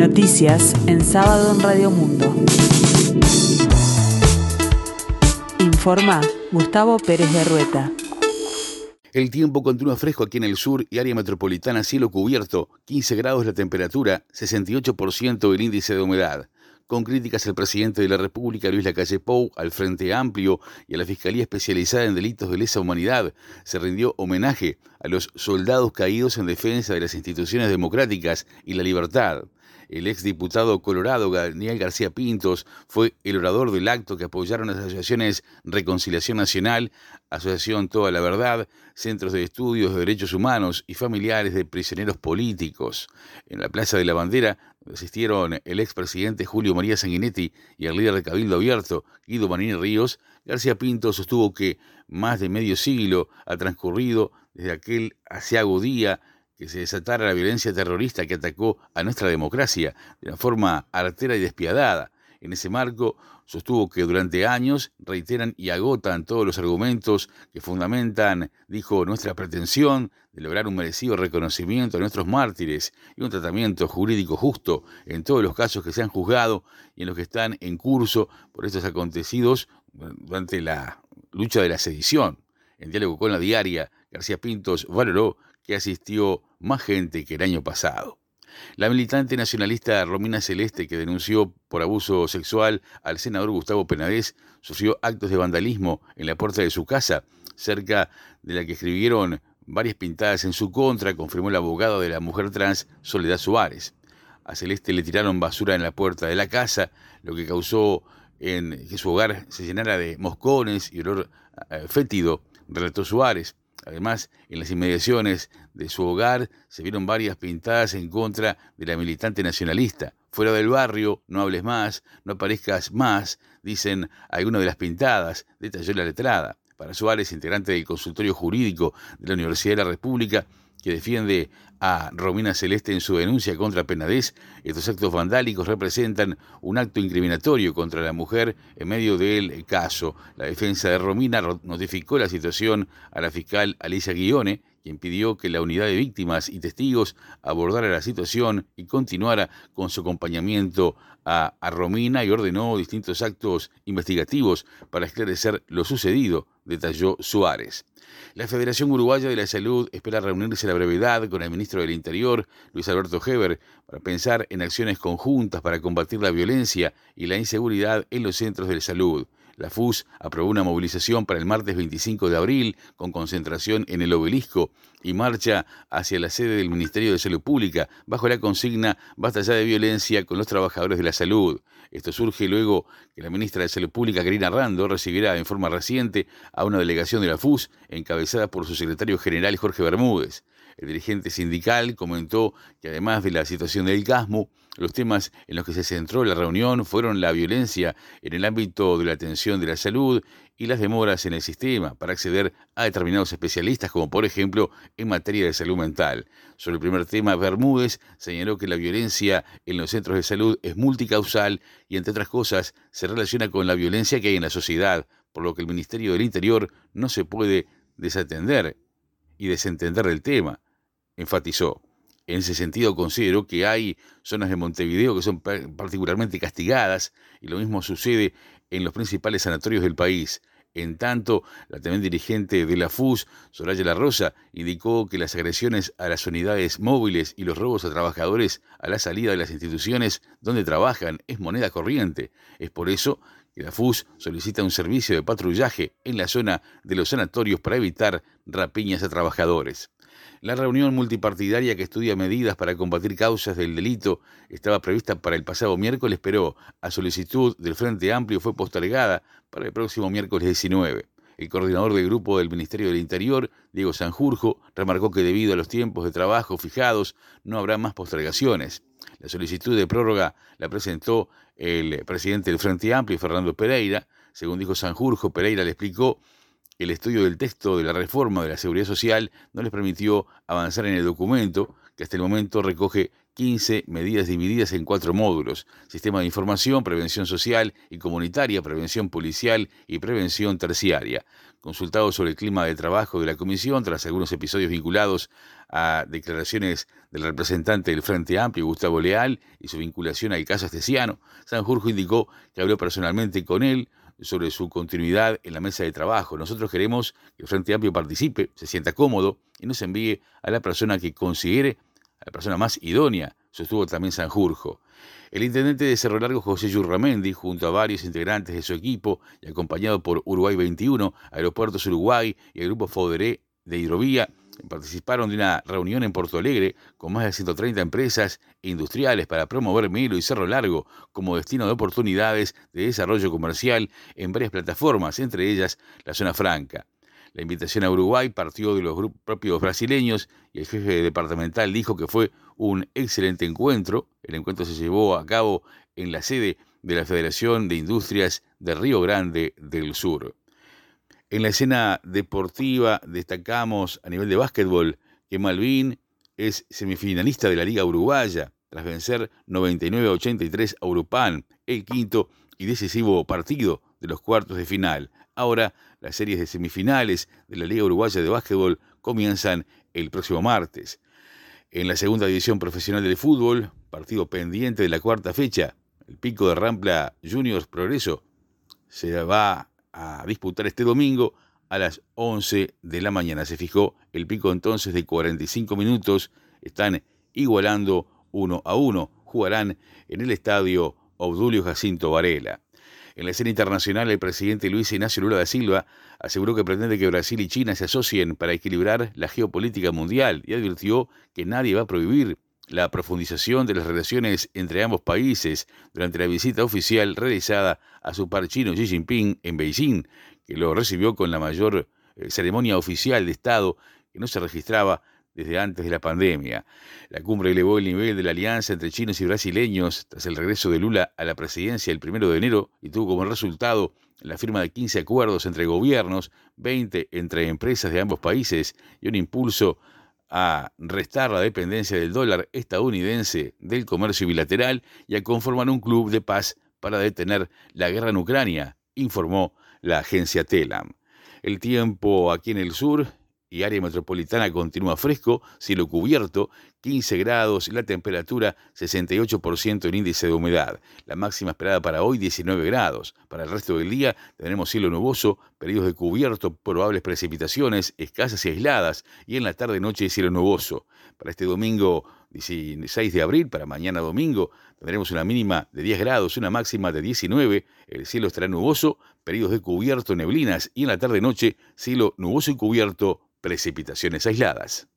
Noticias en sábado en Radio Mundo. Informa Gustavo Pérez de Rueta. El tiempo continúa fresco aquí en el sur y área metropolitana, cielo cubierto, 15 grados la temperatura, 68% el índice de humedad con críticas al presidente de la República, Luis Lacalle Pou, al Frente Amplio y a la Fiscalía Especializada en Delitos de Lesa Humanidad, se rindió homenaje a los soldados caídos en defensa de las instituciones democráticas y la libertad. El exdiputado colorado Daniel García Pintos fue el orador del acto que apoyaron las asociaciones Reconciliación Nacional, Asociación Toda la Verdad, Centros de Estudios de Derechos Humanos y familiares de prisioneros políticos. En la Plaza de la Bandera asistieron el expresidente Julio María Sanguinetti y el líder de Cabildo Abierto, Guido Manini Ríos. García Pinto sostuvo que más de medio siglo ha transcurrido desde aquel asiago día que se desatara la violencia terrorista que atacó a nuestra democracia de una forma artera y despiadada. En ese marco, sostuvo que durante años reiteran y agotan todos los argumentos que fundamentan, dijo, nuestra pretensión de lograr un merecido reconocimiento a nuestros mártires y un tratamiento jurídico justo en todos los casos que se han juzgado y en los que están en curso por estos acontecidos durante la lucha de la sedición. En diálogo con la diaria, García Pintos valoró que asistió más gente que el año pasado. La militante nacionalista Romina Celeste, que denunció por abuso sexual al senador Gustavo Penadez, sufrió actos de vandalismo en la puerta de su casa, cerca de la que escribieron varias pintadas en su contra, confirmó el abogado de la mujer trans Soledad Suárez. A Celeste le tiraron basura en la puerta de la casa, lo que causó en que su hogar se llenara de moscones y olor eh, fétido, relató Suárez. Además, en las inmediaciones de su hogar se vieron varias pintadas en contra de la militante nacionalista. Fuera del barrio, no hables más, no aparezcas más, dicen algunas de las pintadas, detalló la letrada. Para Suárez, integrante del consultorio jurídico de la Universidad de la República, que defiende a Romina Celeste en su denuncia contra Penadez, estos actos vandálicos representan un acto incriminatorio contra la mujer en medio del caso. La defensa de Romina notificó la situación a la fiscal Alicia Guione, quien pidió que la unidad de víctimas y testigos abordara la situación y continuara con su acompañamiento a, Romina y ordenó distintos actos investigativos para esclarecer lo sucedido, detalló Suárez. La Federación Uruguaya de la Salud espera reunirse a la brevedad con el ministro del Interior, Luis Alberto Heber, para pensar en acciones conjuntas para combatir la violencia y la inseguridad en los centros de salud. La FUS aprobó una movilización para el martes 25 de abril con concentración en el obelisco y marcha hacia la sede del Ministerio de Salud Pública bajo la consigna Basta ya de violencia con los trabajadores de la salud. Esto surge luego que la ministra de Salud Pública, Karina Rando, recibirá en forma reciente a una delegación de la FUS encabezada por su secretario general Jorge Bermúdez. El dirigente sindical comentó que además de la situación del CASMU, los temas en los que se centró la reunión fueron la violencia en el ámbito de la atención de la salud y las demoras en el sistema para acceder a determinados especialistas, como por ejemplo en materia de salud mental. Sobre el primer tema, Bermúdez señaló que la violencia en los centros de salud es multicausal y, entre otras cosas, se relaciona con la violencia que hay en la sociedad, por lo que el Ministerio del Interior no se puede desatender y desentender del tema enfatizó. En ese sentido, considero que hay zonas de Montevideo que son particularmente castigadas y lo mismo sucede en los principales sanatorios del país. En tanto, la también dirigente de la FUS, Soraya La Rosa, indicó que las agresiones a las unidades móviles y los robos a trabajadores a la salida de las instituciones donde trabajan es moneda corriente. Es por eso que la FUS solicita un servicio de patrullaje en la zona de los sanatorios para evitar rapiñas a trabajadores. La reunión multipartidaria que estudia medidas para combatir causas del delito estaba prevista para el pasado miércoles, pero a solicitud del Frente Amplio fue postergada para el próximo miércoles 19. El coordinador del grupo del Ministerio del Interior, Diego Sanjurjo, remarcó que debido a los tiempos de trabajo fijados no habrá más postergaciones. La solicitud de prórroga la presentó el presidente del Frente Amplio, Fernando Pereira. Según dijo Sanjurjo, Pereira le explicó el estudio del texto de la reforma de la seguridad social no les permitió avanzar en el documento, que hasta el momento recoge 15 medidas divididas en cuatro módulos, sistema de información, prevención social y comunitaria, prevención policial y prevención terciaria. Consultado sobre el clima de trabajo de la comisión, tras algunos episodios vinculados a declaraciones del representante del Frente Amplio, Gustavo Leal, y su vinculación al caso Astesiano, Sanjurjo indicó que habló personalmente con él sobre su continuidad en la mesa de trabajo. Nosotros queremos que el Frente Amplio participe, se sienta cómodo y nos envíe a la persona que considere a la persona más idónea, sostuvo también Sanjurjo. El intendente de Cerro Largo, José Yurramendi, junto a varios integrantes de su equipo y acompañado por Uruguay 21, Aeropuertos Uruguay y el Grupo Foderé de Hidrovía, participaron de una reunión en Porto Alegre con más de 130 empresas industriales para promover Melo y Cerro Largo como destino de oportunidades de desarrollo comercial en varias plataformas, entre ellas la zona franca. La invitación a Uruguay partió de los propios brasileños y el jefe departamental dijo que fue un excelente encuentro. El encuentro se llevó a cabo en la sede de la Federación de Industrias de Río Grande del Sur. En la escena deportiva destacamos a nivel de básquetbol que Malvin es semifinalista de la Liga Uruguaya tras vencer 99-83 a Urupan, el quinto y decisivo partido de los cuartos de final. Ahora las series de semifinales de la Liga Uruguaya de Básquetbol comienzan el próximo martes. En la segunda división profesional del fútbol, partido pendiente de la cuarta fecha, el pico de Rampla Juniors Progreso se va a disputar este domingo a las 11 de la mañana. Se fijó el pico entonces de 45 minutos. Están igualando uno a uno. Jugarán en el estadio Obdulio Jacinto Varela. En la escena internacional, el presidente Luis Ignacio Lula da Silva aseguró que pretende que Brasil y China se asocien para equilibrar la geopolítica mundial y advirtió que nadie va a prohibir la profundización de las relaciones entre ambos países durante la visita oficial realizada a su par chino Xi Jinping en Beijing, que lo recibió con la mayor eh, ceremonia oficial de Estado que no se registraba desde antes de la pandemia. La cumbre elevó el nivel de la alianza entre chinos y brasileños tras el regreso de Lula a la presidencia el primero de enero y tuvo como resultado la firma de 15 acuerdos entre gobiernos, 20 entre empresas de ambos países y un impulso a restar la dependencia del dólar estadounidense del comercio bilateral y a conformar un club de paz para detener la guerra en Ucrania, informó la agencia Telam. El tiempo aquí en el sur y área metropolitana continúa fresco, cielo cubierto, 15 grados, la temperatura 68% en índice de humedad. La máxima esperada para hoy 19 grados. Para el resto del día tendremos cielo nuboso, periodos de cubierto, probables precipitaciones escasas y aisladas y en la tarde noche cielo nuboso. Para este domingo 16 de abril, para mañana domingo, tendremos una mínima de 10 grados, una máxima de 19, el cielo estará nuboso, periodos de cubierto, neblinas y en la tarde noche cielo nuboso y cubierto precipitaciones aisladas.